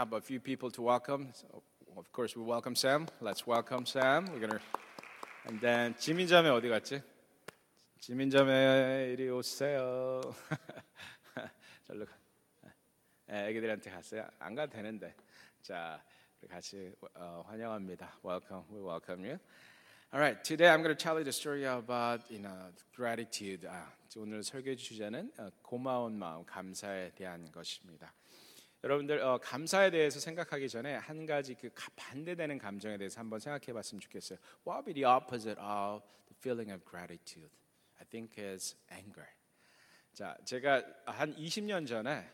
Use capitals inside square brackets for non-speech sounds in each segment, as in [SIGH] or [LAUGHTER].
have a few people to welcome. So, of course, we welcome Sam. Let's welcome Sam. We're gonna, and then 지민자매 어디 갔지? 지민자매 이리 오세요. 절로 가. 네, 애기들한테 갔어요. 안 가도 되는데. 자, 같이 어, 환영합니다. Welcome. We welcome you. All right, today I'm going tell you the story about you know gratitude. 아, 오늘 설교 주제는 어, 고마운 마음, 감사에 대한 것입니다. 여러분들 어, 감사에 대해서 생각하기 전에 한 가지 그 반대되는 감정에 대해서 한번 생각해봤으면 좋겠어요. What would be the opposite of the feeling of gratitude? I think is anger. 자, 제가 한 20년 전에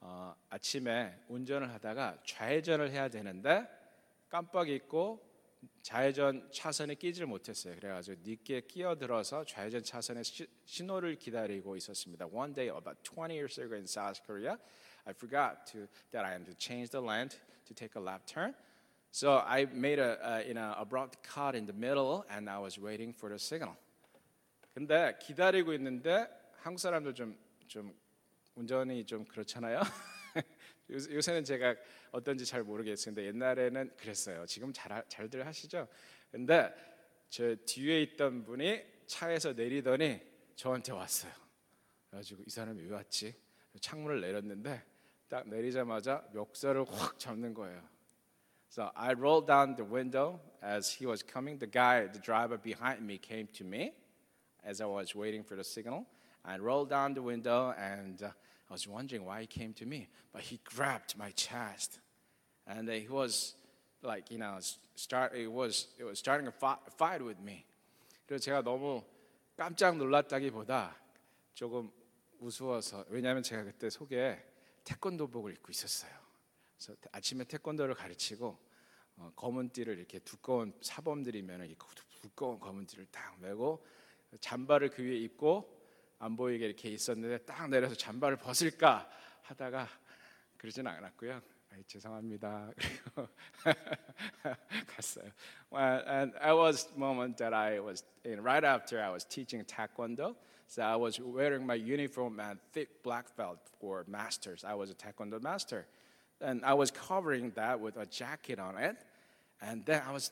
어, 아침에 운전을 하다가 좌회전을 해야 되는데 깜빡 잊고 좌회전 차선에 끼지를 못했어요. 그래가지고 늦게 끼어들어서 좌회전 차선에 시, 신호를 기다리고 있었습니다. One day about 20 years ago in South Korea, I forgot to that I had to change the lane to take a left turn. So I made a, a you know abrupt cut in the middle, and I was waiting for the signal. 근데 기다리고 있는데 한국 사람들 좀 좀 운전이 좀 그렇잖아요. 요새는 제가 어떤지 잘 모르겠는데 옛날에는 그랬어요. 지금 잘 잘들 하시죠? 근데 저 뒤에 있던 분이 차에서 내리더니 저한테 왔어요. 그래가지고 이 사람이 왜 왔지? 창문을 내렸는데 딱 내리자마자 멱살을 확 잡는 거예요. So I rolled down the window as he was coming. The guy, the driver behind me, came to me as I was waiting for the signal. I rolled down the window and. Uh, I was wondering why he came to me, but he grabbed my chest, and he was like, you know, start. It was it was starting a fight with me. 그래서 제가 너무 깜짝 놀랐다기보다 조금 우스워서 왜냐하면 제가 그때 속에 태권도복을 입고 있었어요. 그래서 아침에 태권도를 가르치고 어, 검은 띠를 이렇게 두꺼운 사범들이면 두꺼운 검은 띠를 딱 메고 잠바를 그 위에 입고 안 보이게 이렇게 있었는데 딱 내려서 잠바를 벗을까 하다가 그러진 않았고요. 아이, 죄송합니다. [LAUGHS] [LAUGHS] 갔어요. Well, and I was moment that I was in right after I was teaching taekwondo. So I was wearing my uniform and thick black belt for masters. I was a taekwondo master. And I was covering that with a jacket on it. And then I was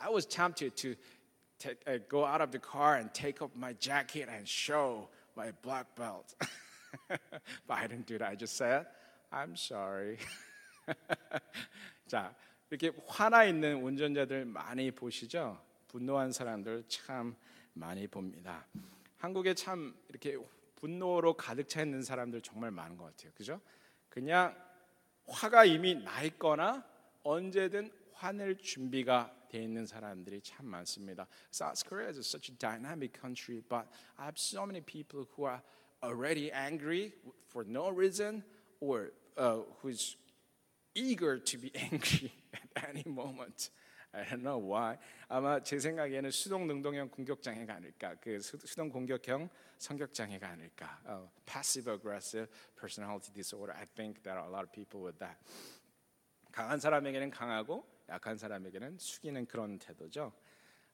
I was tempted to take, uh, go out of the car and take off my jacket and show my black belt. [LAUGHS] but I didn't do that. I just said, I'm sorry. [LAUGHS] 자, 이렇게 화나 있는 운전자들 많이 보시죠? 분노한 사람들 참 많이 봅니다. 한국에 참 이렇게 분노로 가득 차 있는 사람들 정말 많은 것 같아요. 그죠? 그냥 화가 이미 나 있거나 언제든 화낼 준비가 돼 있는 사람들이 참 많습니다. South Korea is such a dynamic country, but I have so many people who are already angry for no reason or uh, who's eager to be angry at any moment. I don't know why. 아마 제 생각에는 수동 능동형 공격 장애가 아닐까. 그 수동 공격형 성격 장애가 아닐까. Uh, passive aggressive personality disorder. I think there are a lot of people with that. 강한 사람에게는 강하고 약한 사람에게는 숙이는 그런 태도죠.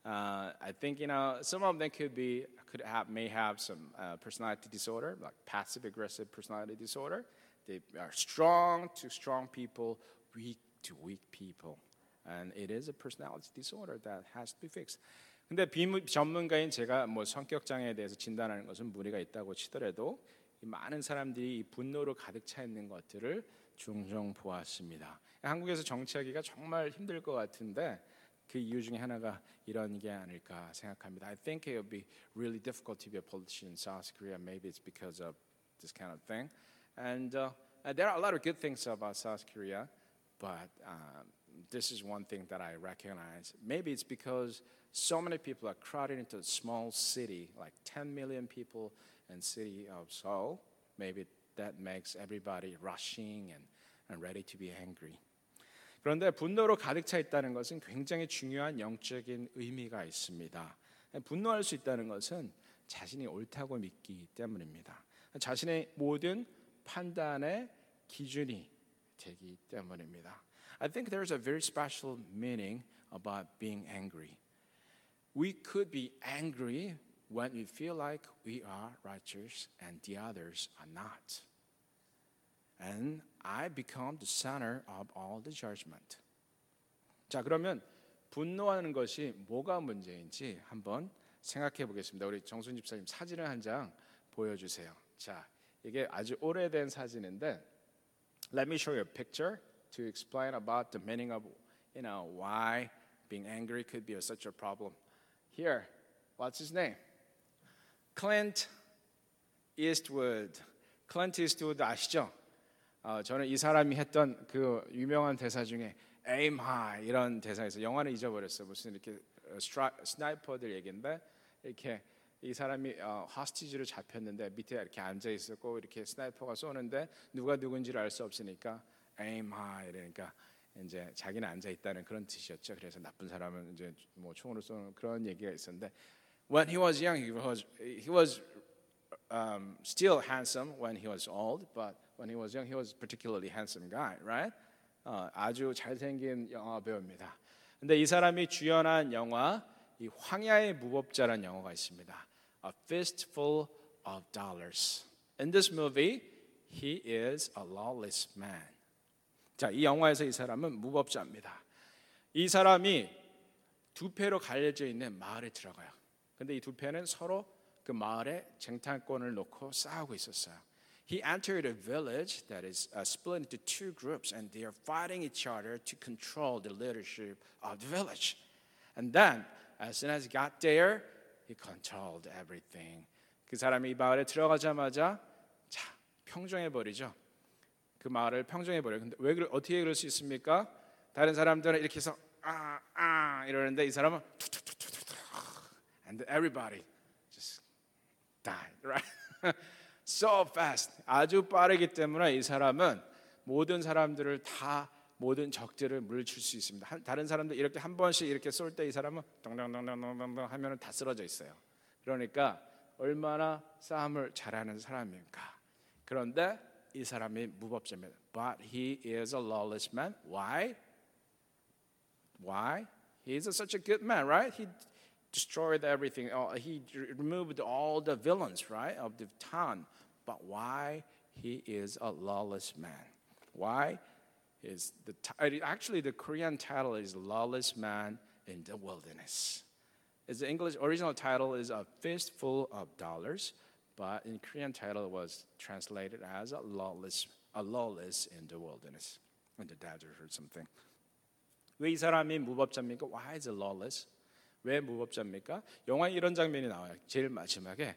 Uh, I think you know some of them could be could have may have some uh, personality disorder, like passive aggressive personality disorder. They are strong to strong people, weak to weak people, And it is a personality disorder that has to be fixed. 근데 비전문가인 제가 뭐 성격 장애에 대해서 진단하는 것은 무리가 있다고 치더라도 많은 사람들이 이 분노로 가득 차 있는 것들을 종종 보았습니다. 한국에서 정치하기가 정말 힘들 것 같은데 그 이유 중에 하나가 이런 게 아닐까 생각합니다. I think it would be really difficult to be a politician in South Korea. Maybe it's because of this kind of thing. And uh, there are a lot of good things about South Korea, but um, this is one thing that I recognize. Maybe it's because so many people are crowded into a small city, like 10 million people in city of Seoul. Maybe that makes everybody rushing and, and ready to be angry. 그런데 분노로 가득 차 있다는 것은 굉장히 중요한 영적인 의미가 있습니다. 분노할 수 있다는 것은 자신이 옳다고 믿기 때문입니다. 자신의 모든 판단의 기준이 되기 때문입니다. I think there's a very special meaning about being angry. We could be angry when we feel like we are righteous and the others are not. and I become the center of all the judgment. 자, 그러면 분노하는 것이 뭐가 문제인지 한번 생각해 보겠습니다. 우리 정순 집사님 사진을 한 장 보여주세요. 자, 이게 아주 오래된 사진인데, let me show you a picture To explain about the meaning of, you know, why being angry could be such a problem. Here, what's his name? Clint Eastwood. 클린트 이스트우드 아시죠? 어, 저는 이 사람이 했던 그 유명한 대사 중에 aim high 이런 대사에서 영화는 잊어버렸어요. 무슨 이렇게 스트라, sniper들 얘기인데 이렇게 이 사람이 어, hostage로 잡혔는데 밑에 이렇게 앉아 있었고 이렇게 sniper가 쏘는데 누가 누군지를 알 수 없으니까 aim high 이러니까 이제 자기는 앉아 있다는 그런 뜻이었죠. 그래서 나쁜 사람은 이제 뭐 총으로 쏘는 그런 얘기가 있었는데 when he was young he was he was um, still handsome when he was old, but when he was young, he was a particularly handsome guy, right? 어, 아주 잘생긴 영화 배우입니다. 근데 이 사람이 주연한 영화 이 황야의 무법자라는 영화가 있습니다. A Fistful of Dollars. In this movie, he is a lawless man. 자, 이 영화에서 이 사람은 무법자입니다. 이 사람이 두 패로 갈려져 있는 마을에 들어가요. 근데 이 두 패는 서로 그 마을에 쟁탈권을 놓고 싸우고 있었어요. He entered a village that is uh, split into two groups, and they are fighting each other to control the leadership of the village. And then, as soon as he got there, he controlled everything. 그 사람이 이 마을에 들어가자마자 자 평정해 버리죠. 그 마을을 평정해 버려. 근데 왜 그래, 어떻게 그럴 수 있습니까? 다른 사람들은 이렇게 해서 아아 아, 이러는데 이 사람은 툭툭툭툭툭 and everybody died, right? [LAUGHS] so fast. 아주 빠르기 때문에 이 사람은 모든 사람들을 다 모든 적들을 물리칠 수 있습니다. 한, 다른 사람들 이렇게 한 번씩 이렇게 쏠 때 이 사람은 동동동동동동 하면은 다 쓰러져 있어요. 그러니까 얼마나 싸움을 잘하는 사람입니까? 그런데 이 사람이 무법자입니다. But he is a lawless man. Why? Why? He is such a good man, right? He destroyed everything. Oh, he removed all the villains, right, of the town. But why he is a lawless man? Why is the actually the Korean title is "Lawless Man in the Wilderness." It's the English original title is "A Fistful of Dollars," But in Korean title it was translated as "A Lawless, a Lawless in the Wilderness." In the desert or something. 왜 이 사람이 무법자입니까? Why is he lawless? 왜 무법자입니까? 영화에 이런 장면이 나와요. 제일 마지막에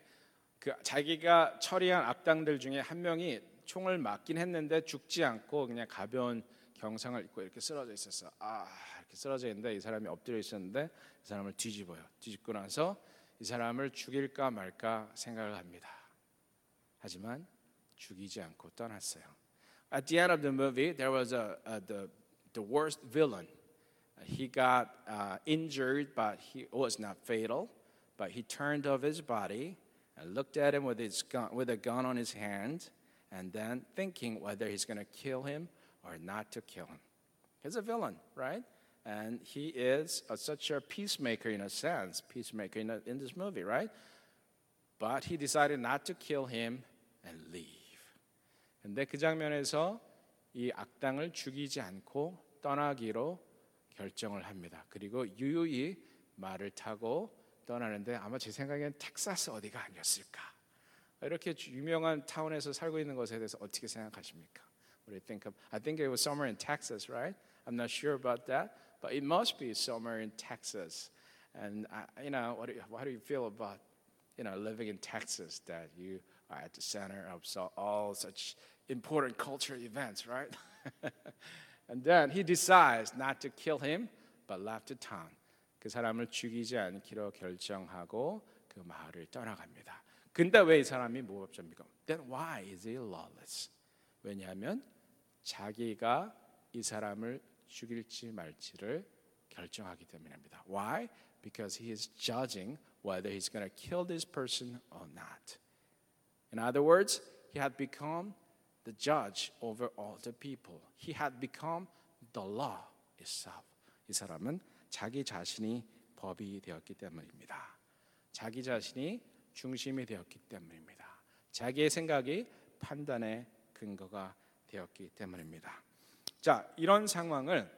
그 자기가 처리한 악당들 중에 한 명이 총을 맞긴 했는데 죽지 않고 그냥 가벼운 경상을 입고 이렇게 쓰러져 있었어. 아 이렇게 쓰러져 있는데 이 사람이 엎드려 있었는데 이 사람을 뒤집어요. 뒤집고 나서 이 사람을 죽일까 말까 생각을 합니다. 하지만 죽이지 않고 떠났어요. At the end of the movie, there was a, a the the worst villain. He got uh, injured, but he was not fatal. But he turned off his body and looked at him with his gun, with a gun on his hand, and then thinking whether he's going to kill him or not to kill him. He's a villain, right? And he is a, such a peacemaker in a sense, peacemaker in, a, in this movie, right? But he decided not to kill him and leave. 근데 그 장면에서 이 악당을 죽이지 않고 떠나기로 결정을 합니다. 그리고 유유히 말을 타고 떠나는데 아마 제 생각엔 텍사스 어디가 아니었을까? 이렇게 유명한 타운에서 살고 있는 것에 대해서 어떻게 생각하십니까? What do you think of? I think it was somewhere in Texas, right? I'm not sure about that, but it must be somewhere in Texas. And I, you know, what do you, how do you feel about you know living in Texas? That you are at the center of so, all such important cultural events, right? [LAUGHS] and then he decides not to kill him, but left the town. 그 사람을 죽이지 않기로 결정하고 그 마을을 떠나갑니다. 근데 왜 이 사람이 무법자입니까? Then why is he lawless? 왜냐하면 자기가 이 사람을 죽일지 말지를 결정하기 때문입니다. Why? Because he is judging whether he's going to kill this person or not. In other words, he had become the judge over all the people. He had become the law itself. 이 사람은 자기 자신이 법이 되었기 때문입니다. 자기 자신이 중심이 되었기 때문입니다. 자기의 생각이 판단의 근거가 되었기 때문입니다. 자, 이런 상황을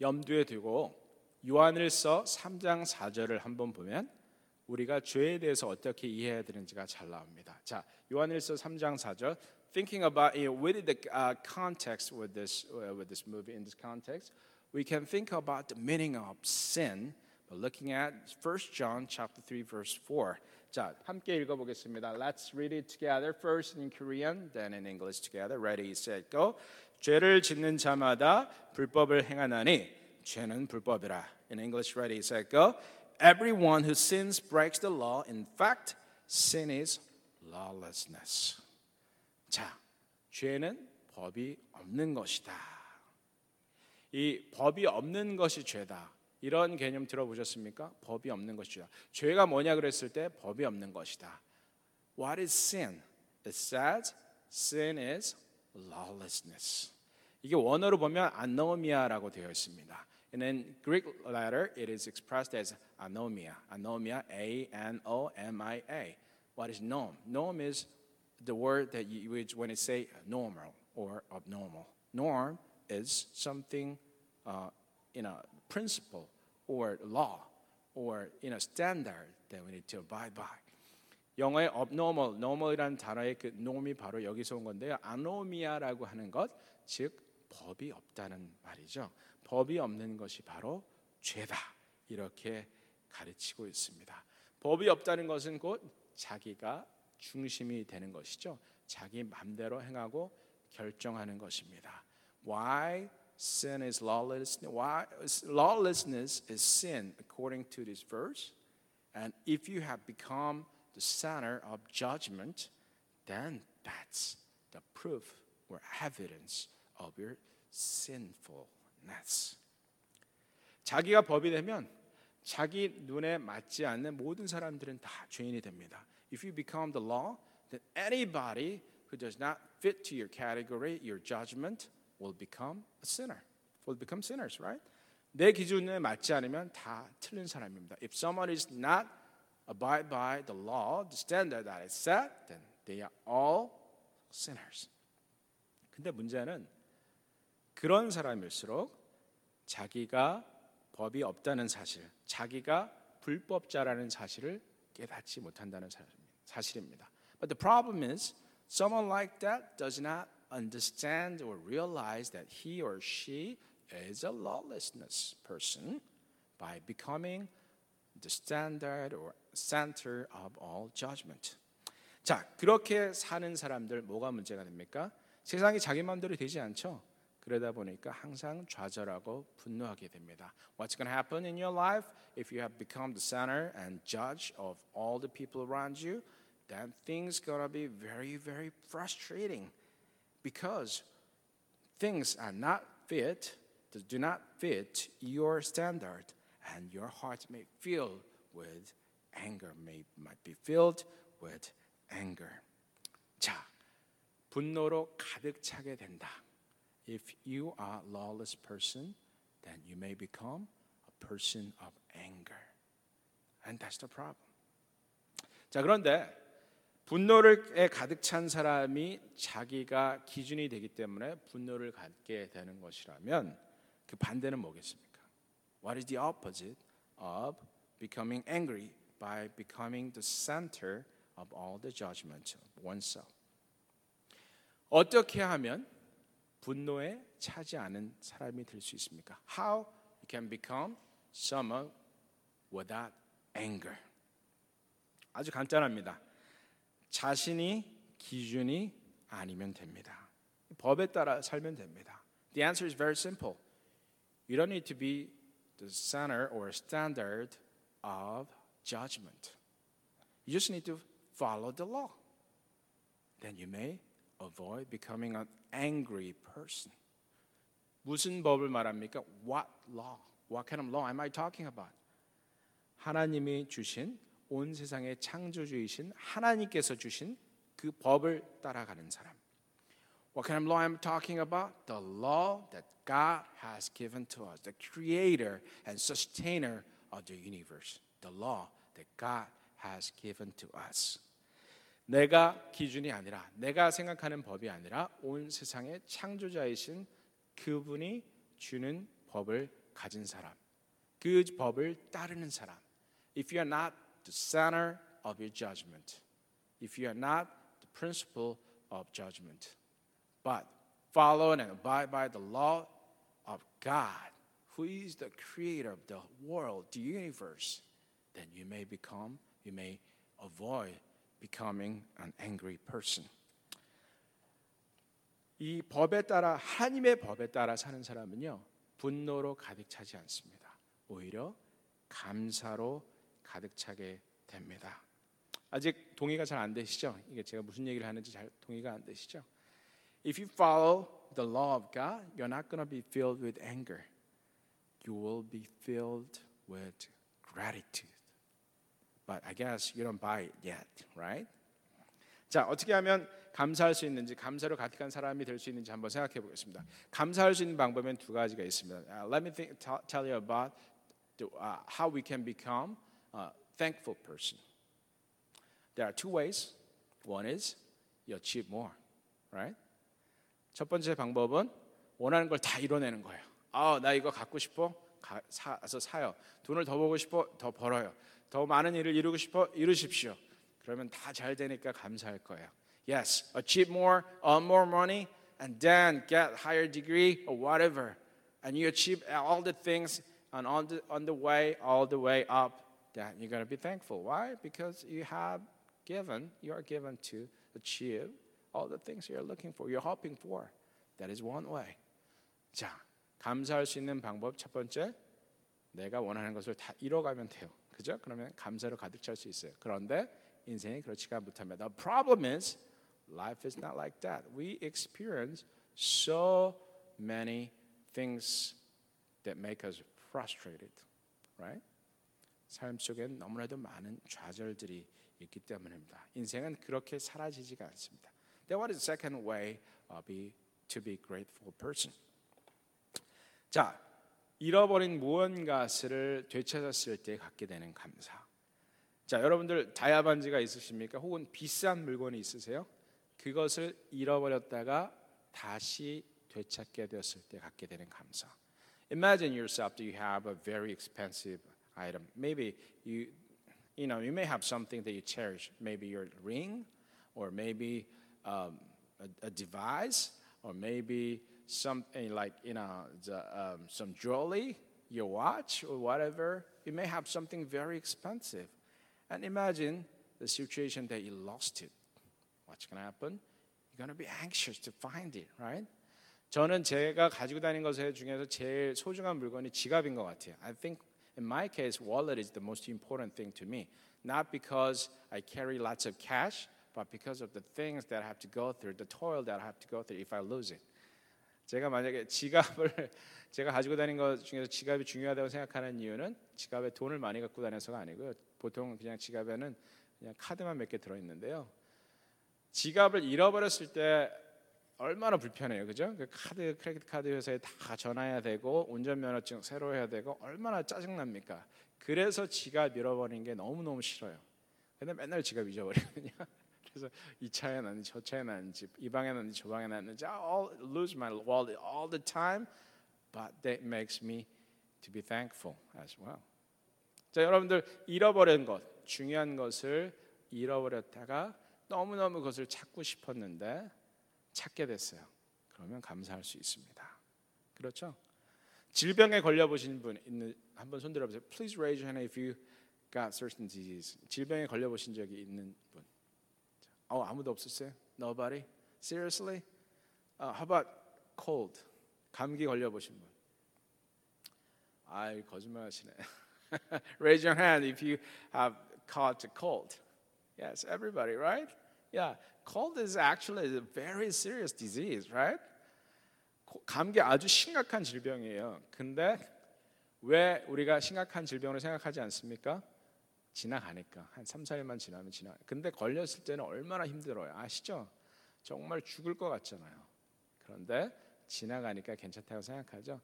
염두에 두고 요한일서 3장 4절을 한번 보면 우리가 죄에 대해서 어떻게 이해해야 되는지가 잘 나옵니다. 자, 요한일서 3장 4절 thinking about it with the uh, context with this uh, with this movie in this context, we can think about the meaning of sin by looking at 1 John chapter 3 verse 4. 자, 함께 읽어 보겠습니다. Let's read it together first in Korean then in English together. Ready, set, go. 죄를 짓는 자마다 불법을 행하나니 죄는 불법이라. In English, ready, set, go. Everyone who sins breaks the law. In fact, sin is lawlessness. 자, 죄는 법이 없는 것이다. 이 법이 없는 것이 죄다. 이런 개념 들어보셨습니까? 법이 없는 것이다. 죄가 뭐냐 그랬을 때 법이 없는 것이다. What is sin? It says sin is lawlessness. 이게 원어로 보면 anomia라고 되어 있습니다. And in Greek letter, it is expressed as anomia. Anomia, A N O M I A. What is nom? Nom is the word that you use when it say normal or abnormal. Norm is something uh, in a principle or law or in a standard that we need to abide by. 영어의 abnormal, normal이라는 단어의 그 norm이 바로 여기서 온 건데요. anomia라고 하는 것, 즉 법이 없다는 말이죠. 법이 없는 것이 바로 죄다. 이렇게 가르치고 있습니다. 법이 없다는 것은 곧 자기가 중심이 되는 것이죠. 자기 맘대로 행하고 결정하는 것입니다. Why sin is lawless? Why lawlessness is sin according to this verse? And if you have become the center of judgment, then that's the proof or evidence of your sinfulness. 자기가 법이 되면 자기 눈에 맞지 않는 모든 사람들은 다 죄인이 됩니다. If you become the law, then anybody who does not fit to your category, your judgment, will become a sinner. Will become sinners, right? 내 기준에 맞지 않으면 다 틀린 사람입니다. If someone is not abide by the law, the standard that is set, then they are all sinners. 근데 문제는 그런 사람일수록 자기가 법이 없다는 사실, 자기가 불법자라는 사실을 깨닫지 못한다는 사실입니다. But the problem is someone like that does not understand or realize that he or she is a lawlessness person by becoming the standard or center of all judgment. 자, 그렇게 사는 사람들 뭐가 문제가 됩니까? 세상이 자기 마음대로 되지 않죠. 그러다 보니까 항상 좌절하고 분노하게 됩니다. What's going to happen in your life if you have become the center and judge of all the people around you? Then things going to be very very frustrating because things are not fit do not fit your standard and your heart may fill with anger may might be filled with anger. 자, 분노로 가득 차게 된다. If you are a lawless person, then you may become a person of anger. And that's the problem. 자, 그런데 분노를 가득 찬 사람이 자기가 기준이 되기 때문에 분노를 갖게 되는 것이라면 그 반대는 뭐겠습니까? What is the opposite of becoming angry by becoming the center of all the judgment of oneself? 어떻게 하면 분노에 차지 않은 사람이 될 수 있습니까? How you can become someone without anger? 아주 간단합니다. 자신이 기준이 아니면 됩니다. 법에 따라 살면 됩니다. The answer is very simple. You don't need to be the center or standard of judgment. You just need to follow the law. Then you may avoid becoming an angry person. 무슨 법을 말합니까? What law? What kind of law am I talking about? 하나님이 주신 온 세상의 창조주이신 하나님께서 주신 그 법을 따라가는 사람. What kind of law I'm talking about? The law that God has given to us, the creator and sustainer of the universe. The law that God has given to us. 내가 기준이 아니라 내가 생각하는 법이 아니라 온 세상의 창조자이신 그분이 주는 법을 가진 사람. 그 법을 따르는 사람. If you are not the center of your judgment. If you are not the principle of judgment. But follow and abide by the law of God, who is the creator of the world, the universe, then you may become, you may avoid becoming an angry person. 이 법에 따라 하나님의 법에 따라 사는 사람은요 분노로 가득 차지 않습니다. 오히려 감사로 가득 차게 됩니다. 아직 동의가 잘 안 되시죠? 이게 제가 무슨 얘기를 하는지 잘 동의가 안 되시죠? If you follow the law of God, you're not going to be filled with anger. You will be filled with gratitude. But I guess you don't buy it yet, right? 자, 어떻게 하면 감사할 수 있는지, 감사로 가득한 사람이 될 수 있는지 한번 생각해 보겠습니다. 감사할 수 있는 방법은 두 가지가 있습니다. Uh, let me think, tell, tell you about the, uh, how we can become a thankful person. There are two ways. One is you achieve more, right? 첫 번째 방법은 원하는 걸 다 이뤄내는 거예요. 아, 나 이거 갖고 싶어. 가, 사서 사요. 돈을 더 벌고 싶어. 더 벌어요. 더 많은 일을 이루고 싶어. 이루십시오. 그러면 다 잘 되니까 감사할 거예요. Yes, achieve more, earn more money, and then get higher degree or whatever, and you achieve all the things and on the on the way, all the way up. Then you're gonna be thankful. Why? Because you have given, you are given to achieve all the things you're looking for, you're hoping for. That is one way. 자, 감사할 수 있는 방법 첫 번째, 내가 원하는 것을 다 이뤄가면 돼요. 그죠? 그러면 감사로 가득 찰 수 있어요. 그런데 인생이 그렇지가 못합니다. The problem is life is not like that. We experience so many things that make us frustrated, right? 삶 속엔 너무나도 많은 좌절들이 있기 때문입니다. 인생은 그렇게 사라지지가 않습니다. Then what is the second way uh, be, to be grateful person? 자, 잃어버린 무언가를 되찾았을 때 갖게 되는 감사. 자, 여러분들 다이아 반지가 있으십니까? 혹은 비싼 물건이 있으세요? 그것을 잃어버렸다가 다시 되찾게 되었을 때 갖게 되는 감사. Imagine yourself that you have a very expensive item. Maybe you you know, you may have something that you cherish, maybe your ring or maybe um, a, a device or maybe something like you know the, um, some jewelry, your watch or whatever. You may have something very expensive, and imagine the situation that you lost it. What's going to happen? You're going to be anxious to find it, right? 저는 제가 가지고 다니는 것 중에서 제일 소중한 물건이 지갑인 것 같아요. I think in my case, wallet is the most important thing to me. Not because I carry lots of cash, but because of the things that I have to go through, the toil that I have to go through if I lose it. 제가 만약에 지갑을 [LAUGHS] 제가 가지고 다니는 것 중에서 지갑이 중요하다고 생각하는 이유는 지갑에 돈을 많이 갖고 다녀서가 아니고요. 보통 그냥 지갑에는 그냥 카드만 몇 개 들어 있는데요. 지갑을 잃어버렸을 때 얼마나 불편해요, 그죠? 그 카드 크레딧 카드 회사에 다 전화해야 되고 운전면허증 새로 해야 되고 얼마나 짜증 납니까? 그래서 지갑 잃어버리는 게 너무 너무 싫어요. 근데 맨날 지갑 잊어버리거든요. [LAUGHS] 그래서 이 차에 놨는지 저 차에 놨는지 이 방에 놨는지 저 방에 놨는지 I all lose my wallet all the time, but that makes me to be thankful as well. 자, 여러분들 잃어버린 것, 중요한 것을 잃어버렸다가 너무 너무 그것을 찾고 싶었는데 찾게 됐어요. 그러면 감사할 수 있습니다. 그렇죠? 질병에 걸려 보신 분 있는 한번 손 들어 보세요. Please raise your hand if you got certain disease. 질병에 걸려 보신 적이 있는 분. 어 아무도 없었어요? Nobody? Seriously? Uh, how about cold? 감기 걸려 보신 분. 아이 거짓말 하시네. raise your hand if you have caught a cold. Yes, everybody, right? Yeah, cold is actually a very serious disease, right? 감기 아주 심각한 질병이에요. 근데 왜 우리가 심각한 질병으로 생각하지 않습니까? 지나가니까 한 3, 4일만 지나면 지나. 근데 걸렸을 때는 얼마나 힘들어요. 아시죠? 정말 죽을 것 같잖아요. 그런데 지나가니까 괜찮다고 생각하죠.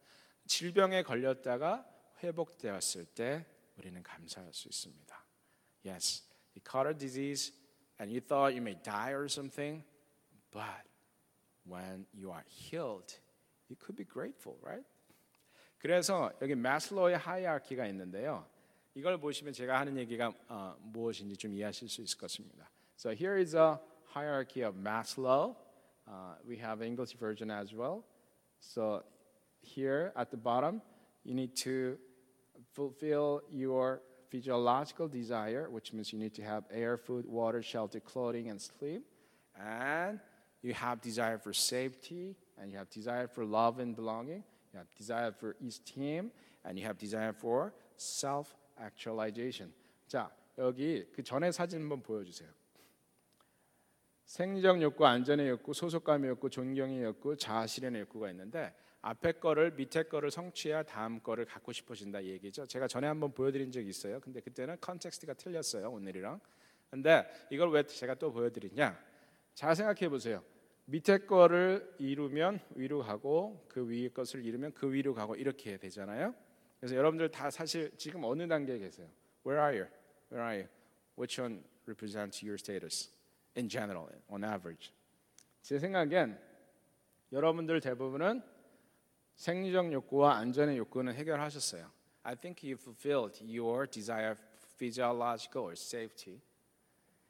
질병에 걸렸다가 회복되었을 때 우리는 감사할 수 있습니다. Yes, he caught a disease, and you thought you may die or something, but when you are healed, you could be grateful, right? 그래서 여기 마슬로의 하이아키가 있는데요. 이걸 보시면 제가 하는 얘기가 어, 무엇인지 좀 이해하실 수 있을 것입니다. So here is a hierarchy of Maslow. Uh, we have English version as well. So here at the bottom, you need to fulfill your physiological desire, which means you need to have air, food, water, shelter, clothing, and sleep. And you have desire for safety, and you have desire for love and belonging. You have desire for esteem, and you have desire for self-actualization. 자, 여기 그 전에 사진 한번 보여주세요. 생리적 욕구, 안전의 욕구, 소속감의 욕구, 존경의 욕구, 자아실현의 욕구가 있는데 앞에 거를 밑에 거를 성취해야 다음 거를 갖고 싶어진다 이 얘기죠. 제가 전에 한번 보여드린 적이 있어요. 근데 그때는 context가 틀렸어요 오늘이랑. 근데 이걸 왜 제가 또 보여드리냐? 잘 생각해 보세요. 밑에 거를 이루면 위로 가고 그 위에 것을 이루면 그 위로 가고 이렇게 되잖아요. 그래서 여러분들 다 사실 지금 어느 단계에 계세요? Where are you? Where are you? Which one represents your status in general, on average? 제 생각엔 여러분들 대부분은 생리적 욕구와 안전의 욕구는 해결하셨어요. I think you fulfilled your desire, physiological or safety,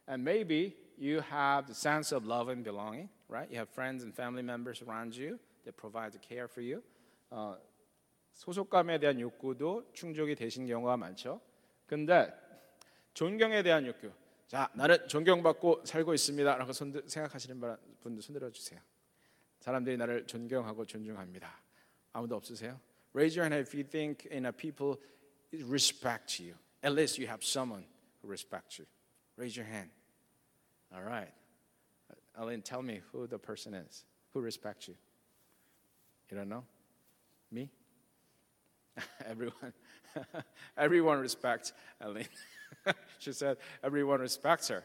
and maybe you have the sense of love and belonging, right? You have friends and family members around you that provide the care for you. 어, 소속감에 대한 욕구도 충족이 되신 경우가 많죠. 근데 존경에 대한 욕구. 자, 나는 존경받고 살고 있습니다라고 손 생각하시는 분들 손들어 주세요. 사람들이 나를 존경하고 존중합니다. 아무도 없으세요? Raise your hand if you think in a people respect you. At least you have someone who respects you. Raise your hand. All right. Ellen, tell me who the person is who respects you. You don't know? Me? [LAUGHS] everyone. [LAUGHS] everyone respects Ellen. [LAUGHS] she said, everyone respects her.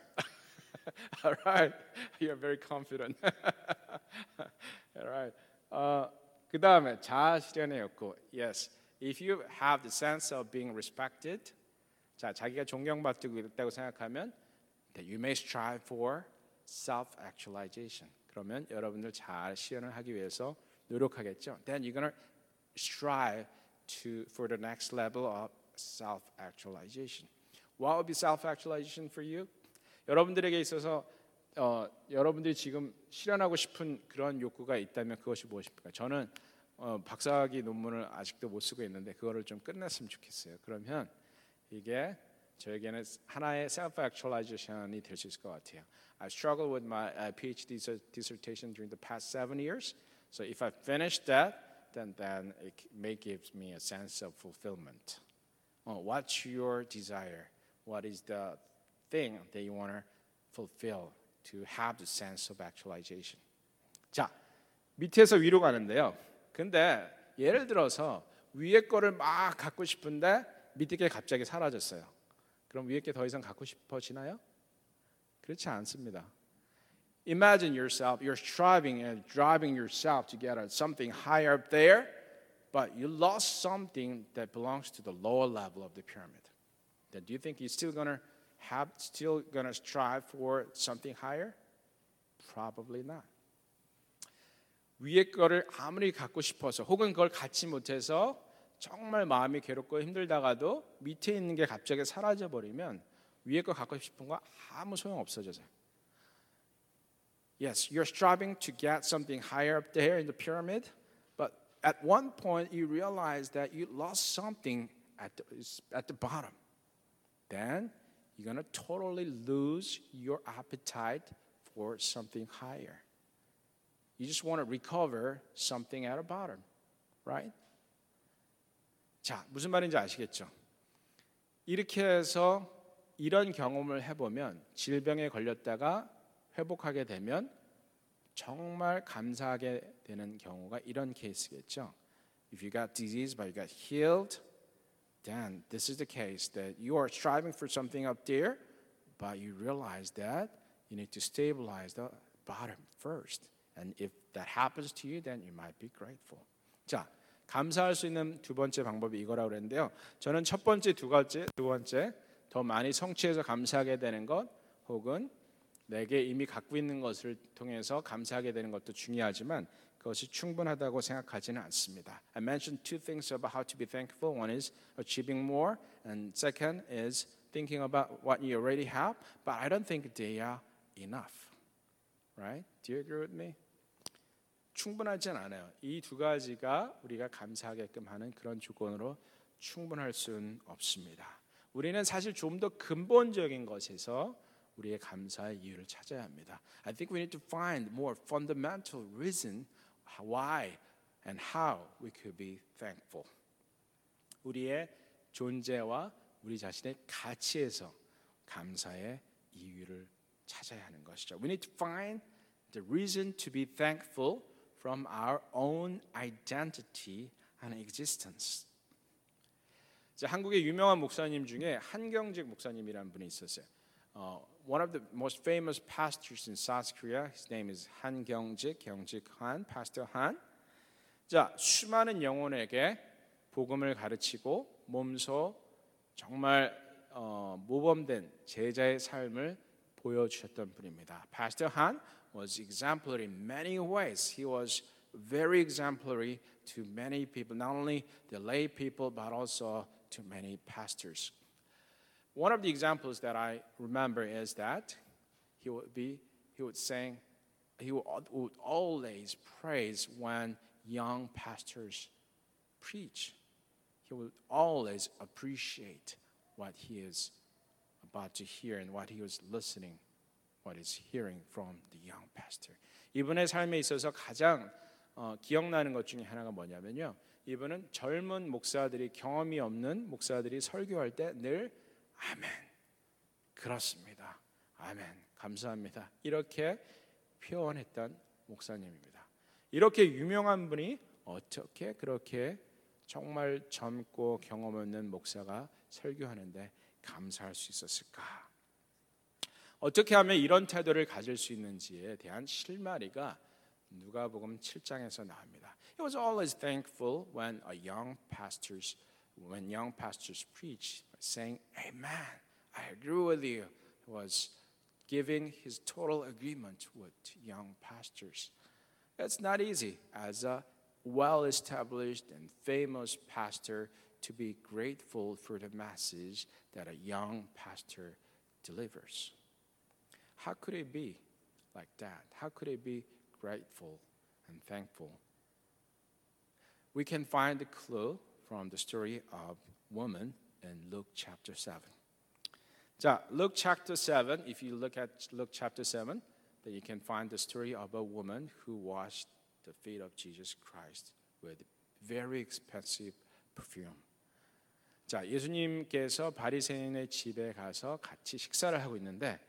All right. You're very confident. All right. Uh, 그 다음에 자아 실현의 욕구. Yes. If you have the sense of being respected, 자 자기가 존경받고 있다고 생각하면 that you may strive for self-actualization. 그러면 여러분들 잘 실현을 하기 위해서 노력하겠죠. Then you're gonna strive to for the next level of self-actualization. What would be self-actualization for you? 여러분들에게 있어서 어, 여러분들이 지금 실현하고 싶은 그런 욕구가 있다면 그것이 무엇입니까? 저는 어, 박사학위 논문을 아직도 못 쓰고 있는데 그거를 좀 끝냈으면 좋겠어요. 그러면 이게 저에게는 하나의 self actualization이 될 수 있을 것 같아요. I struggled with my uh, PhD dissertation during the past seven years. So if I finish that, then then it may give me a sense of fulfillment. Uh, what's your desire? What is the thing that you want to fulfill to have the sense of actualization? 자, 밑에서 위로 가는데요. 근데 예를 들어서 위에 거를 막 갖고 싶은데 밑에 게 갑자기 사라졌어요. 그럼 위에 게 더 이상 갖고 싶어지나요? 그렇지 않습니다. Imagine yourself, you're striving and driving yourself to get something higher up there, but you lost something that belongs to the lower level of the pyramid. Then do you think you're still gonna have, still gonna strive for something higher? Probably not. 위에 거를 아무리 갖고 싶어서 혹은 그걸 갖지 못해서 정말 마음이 괴롭고 힘들다가도 밑에 있는 게 갑자기 사라져 버리면 위에 거 갖고 싶은 거 아무 소용 없어져요. Yes, you're striving to get something higher up there in the pyramid, but at one point you realize that you lost something at the, at the bottom. Then you're going to totally lose your appetite for something higher. You just want to recover something at the bottom, right? 자, 무슨 말인지 아시겠죠? 이렇게 해서 이런 경험을 해보면 질병에 걸렸다가 회복하게 되면 정말 감사하게 되는 경우가 이런 케이스겠죠. If you got disease but you got healed, then this is the case that you are striving for something up there, but you realize that you need to stabilize the bottom first. And if that happens to you, then you might be grateful. 자, 감사할 수 있는 두 번째 방법이 이거라고 그랬는데요. 저는 첫 번째, 두 번째, 두 번째 더 많이 성취해서 감사하게 되는 것, 혹은 내게 이미 갖고 있는 것을 통해서 감사하게 되는 것도 중요하지만 그것이 충분하다고 생각하지는 않습니다. I mentioned two things about how to be thankful. One is achieving more, and second is thinking about what you already have. But I don't think they are enough. Right? Do you agree with me? 충분하진 않아요. 이 두 가지가 우리가 감사하게끔 하는 그런 조건으로 충분할 수는 없습니다. 우리는 사실 좀 더 근본적인 것에서 우리의 감사의 이유를 찾아야 합니다. I think we need to find more fundamental reason why and how we could be thankful. 우리의 존재와 우리 자신의 가치에서 감사의 이유를 찾아야 하는 것이죠. We need to find the reason to be thankful from our own identity and existence. 자, 한국의 유명한 목사님 중에 한경직 목사님이라는 분이 있었어요. Uh, one of the most famous pastors in South Korea, his name is Han Kyung-jik, Kyung-jik Han, Pastor Han. 자, 수많은 영혼에게 복음을 가르치고 몸소 정말 어, 모범된 제자의 삶을 보여주셨던 분입니다. Pastor Han was exemplary in many ways. He was very exemplary to many people, not only the lay people, but also to many pastors. One of the examples that I remember is that he would be he would sing he would, would always praise when young pastors preach. He would always appreciate what he is about to hear and what he was listening, what he's hearing from the young pastor. 이분의 삶에 있어서 가장 어, 기억나는 것 중에 하나가 뭐냐면요. 이분은 젊은 목사들이 경험이 없는 목사들이 설교할 때 늘 아멘. 그렇습니다. 아멘. 감사합니다. 이렇게 표현했던 목사님입니다. 이렇게 유명한 분이 어떻게 그렇게 정말 젊고 경험 없는 목사가 설교하는데 감사할 수 있었을까? 어떻게 하면 이런 태도를 가질 수 있는지에 대한 실마리가 누가복음 7장에서 나옵니다. He was always thankful when a young pastors when young pastors preach saying amen. I agree with you. Was giving his total agreement with young pastors. It's not easy as a well established and famous pastor to be grateful for the message that a young pastor delivers. How could it be like that? How could it be grateful and thankful? We can find the clue from the story of woman in Luke chapter 7. 자, Luke chapter 7, if you look at Luke chapter 7, then you can find the story of a woman who washed the feet of Jesus Christ with very expensive perfume. 자, 예수님께서 바리새인의 집에 가서 같이 식사를 하고 있는데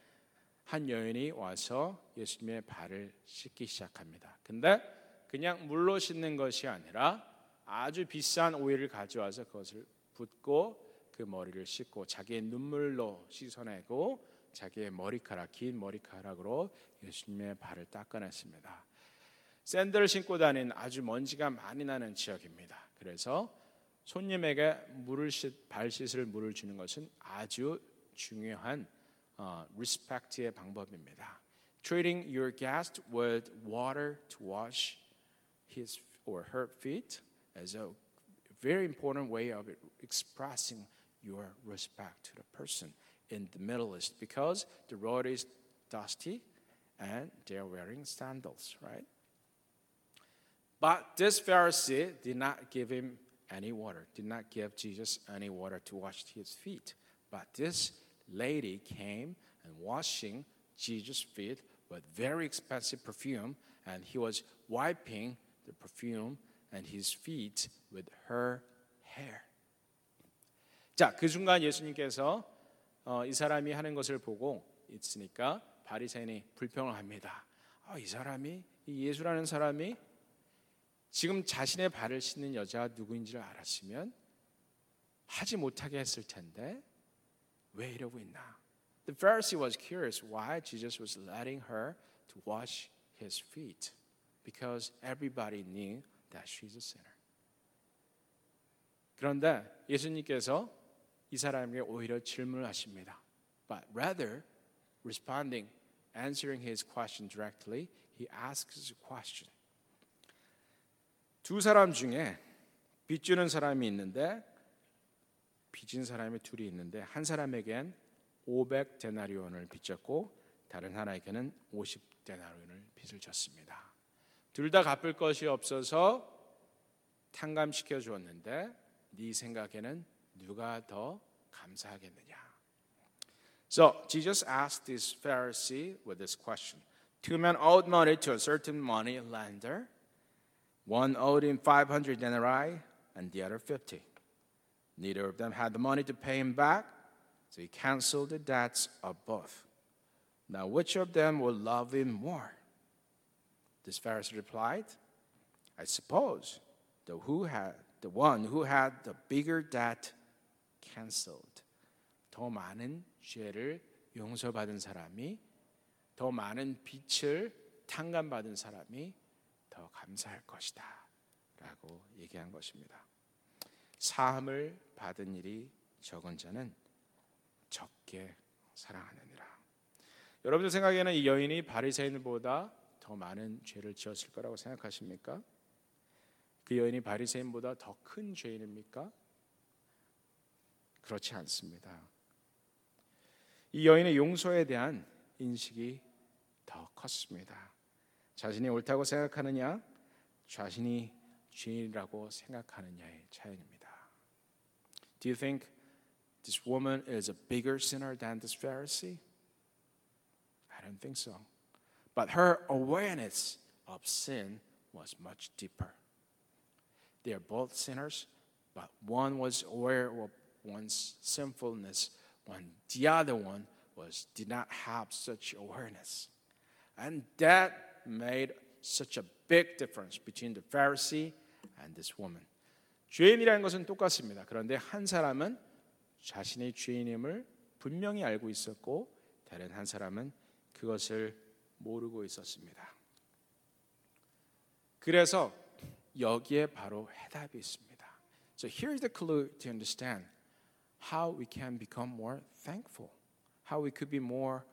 한 여인이 와서 예수님의 발을 씻기 시작합니다. 근데 그냥 물로 씻는 것이 아니라 아주 비싼 오일을 가져와서 그것을 붓고 그 머리를 씻고 자기의 눈물로 씻어내고 자기의 머리카락 긴 머리카락으로 예수님의 발을 닦아냈습니다. 샌들을 신고 다닌 아주 먼지가 많이 나는 지역입니다. 그래서 손님에게 물을 씻, 발 씻을 물을 주는 것은 아주 중요한 어, respect의 방법입니다. Treating your guest with water to wash his or her feet is a very important way of expressing your respect to the person in the Middle East because the road is dusty and they're wearing sandals, right? But this Pharisee did not give him any water, did not give Jesus any water to wash his feet. But this lady came and washing Jesus' feet with very expensive perfume, and he was wiping the perfume and his feet with her hair. 자, 그 순간 예수님께서 어, 이 사람이 하는 것을 보고 있으니까 바리새인이 불평을 합니다. 아, 이 사람이 이 예수라는 사람이 지금 자신의 발을 씻는 여자가 누구인지를 알았으면 하지 못하게 했을 텐데 왜 이러고 있나? The Pharisee was curious why Jesus was letting her to wash his feet because everybody knew that she's a sinner. 그런데 예수님께서 이 사람에게 오히려 질문을 하십니다. But rather responding answering his question directly, he asks a question. 두 사람 중에 빚주는 사람이 있는데 빚진 사람이 둘이 있는데 한 사람에겐 500 데나리온을 빚졌고 다른 하나에게는 50 데나리온을 빚을 졌습니다. 둘 다 갚을 것이 없어서 탕감시켜 주었는데 네 생각에는 누가 더 감사하겠느냐? So Jesus asked this Pharisee with this question. Two men owed money to a certain money lender. One owed him 500 denarii and the other 50. Neither of them had the money to pay him back, so he canceled the debts of both. Now, which of them will love him more? This Pharisee replied, I suppose the, who had, the one who had the bigger debt canceled. 더 많은 죄를 용서받은 사람이 더 많은 빚을 탕감받은 사람이 더 감사할 것이다. 라고 얘기한 것입니다. 사함을 받은 일이 적은 자는 적게 사랑하느니라. 여러분들 생각에는 이 여인이 바리새인보다 더 많은 죄를 지었을 거라고 생각하십니까? 그 여인이 바리새인보다 더 큰 죄인입니까? 그렇지 않습니다. 이 여인의 용서에 대한 인식이 더 컸습니다. 자신이 옳다고 생각하느냐, 자신이 죄인이라고 생각하느냐의 차이입니다. Do you think this woman is a bigger sinner than this Pharisee? I don't think so. But her awareness of sin was much deeper. They are both sinners, but one was aware of one's sinfulness, when the other one was did not have such awareness. And that made such a big difference between the Pharisee and this woman. 죄인이라는 것은 똑같습니다. 그런데 한 사람은 자신의 죄인임을 분명히 알고 있었고 다른 한 사람은 그것을 모르고 있었습니다. 그래서 여기에 바로 해답이 있습니다. So here's the clue to understand how we can become more thankful, how we could be more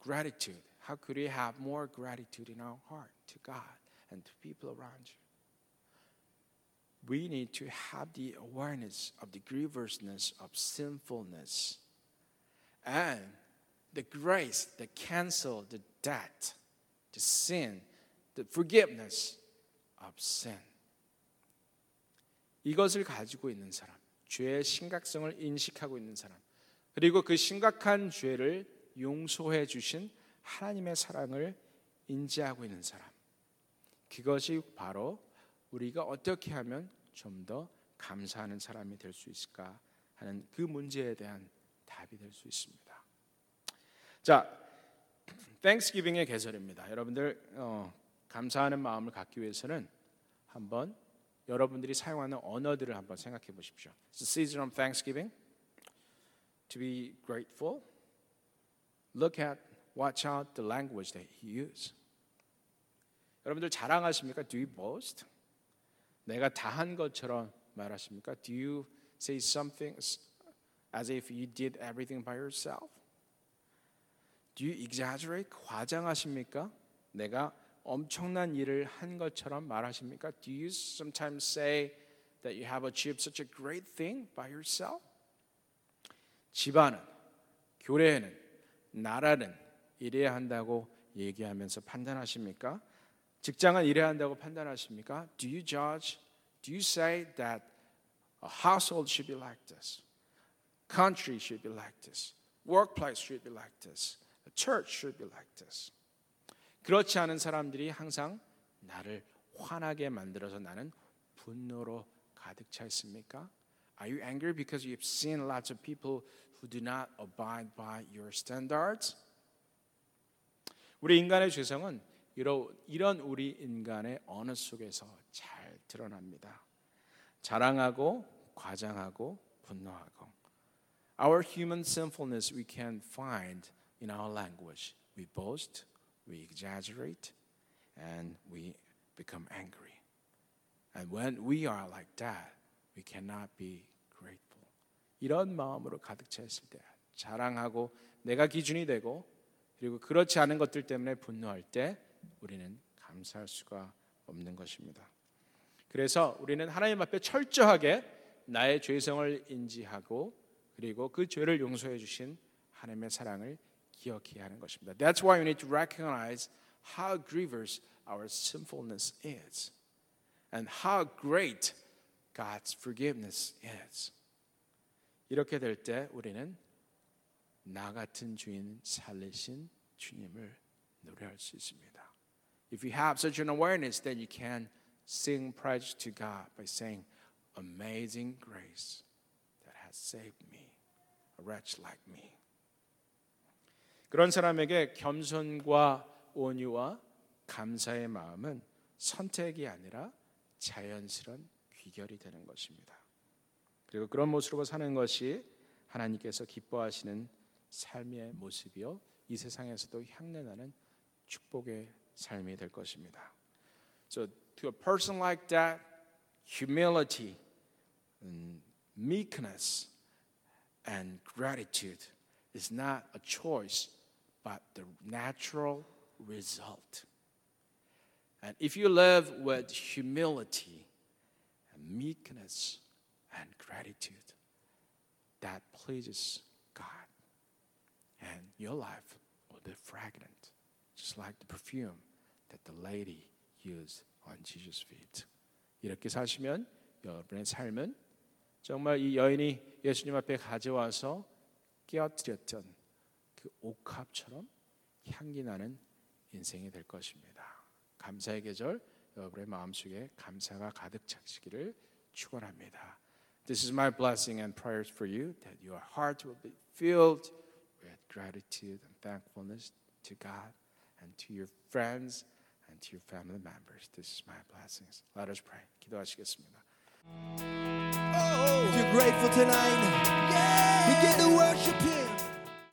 gratitude, how could we have more gratitude in our heart to God and to people around you. We need to have the awareness of the grievousness of sinfulness and the grace that cancel the debt, the sin, the forgiveness of sin. 이것을 가지고 있는 사람, 죄의 심각성을 인식하고 있는 사람, 그리고 그 심각한 죄를 용서해 주신 하나님의 사랑을 인지하고 있는 사람. 그것이 바로 우리가 어떻게 하면 좀 더 감사하는 사람이 될 수 있을까 하는 그 문제에 대한 답이 될 수 있습니다. 자, 땡스기빙의 계절입니다. 여러분들 어, 감사하는 마음을 갖기 위해서는 한번 여러분들이 사용하는 언어들을 한번 생각해 보십시오. It's the season of Thanksgiving. To be grateful. Look at, watch out the language that you use. 여러분들 자랑하십니까? Do you boast? 내가 다 한 것처럼 말하십니까? Do you say something as if you did everything by yourself? Do you exaggerate? 과장하십니까? 내가 엄청난 일을 한 것처럼 말하십니까? Do you sometimes say that you have achieved such a great thing by yourself? 집안은, 교회는, 나라는 이래야 한다고 얘기하면서 판단하십니까? 직장은 이래야 한다고 판단하십니까? Do you judge? Do you say that a household should be like this? Country should be like this. Workplace should be like this. A church should be like this. 그렇지 않은 사람들이 항상 나를 화나게 만들어서 나는 분노로 가득 차 있습니까? Are you angry because you've seen lots of people who do not abide by your standards? 우리 인간의 죄성은 이런 우리 인간의 언어 속에서 잘 드러납니다. 자랑하고 과장하고 분노하고 Our human sinfulness we can find in our language. We boast, we exaggerate, and we become angry. And when we are like that, we cannot be grateful. 이런 마음으로 가득 차 있을 때 자랑하고 내가 기준이 되고 그리고 그렇지 않은 것들 때문에 분노할 때 우리는 감사할 수가 없는 것입니다. 그래서 우리는 하나님 앞에 철저하게 나의 죄성을 인지하고 그리고 그 죄를 용서해 주신 하나님의 사랑을 기억해야 하는 것입니다. That's why we need to recognize how grievous our sinfulness is and how great God's forgiveness is. 이렇게 될 때 우리는 나 같은 주인 살리신 주님을 노래할 수 있습니다. If you have such an awareness, then you can sing praise to God by saying, Amazing grace that has saved me, a wretch like me. 그런 사람에게 겸손과 온유와 감사의 마음은 선택이 아니라 자연스러운 귀결이 되는 것입니다. 그리고 그런 모습으로 사는 것이 하나님께서 기뻐하시는 삶의 모습이요 이 세상에서도 향내나는 축복의 삶이 될 것입니다. So to a person like that, humility, meekness, and gratitude is not a choice, but the natural result. And if you live with humility and meekness and gratitude, that pleases God. And your life will be fragrant, just like the perfume that the lady used on Jesus' feet. 이렇게 사시면 여러분의 삶은 정말 이 여인이 예수님 앞에 가져와서 깨어뜨렸던 그 옥합처럼 향기 나는 인생이 될 것입니다. 감사의 계절 여러분의 마음속에 감사가 가득 차시기를 축원합니다. This is my blessing and prayers for you that your heart will be filled with gratitude and thankfulness to God and to your friends and to your family members. This is my blessings. Let us pray. 기도하시겠습니다. If you're grateful tonight, begin to worship Him.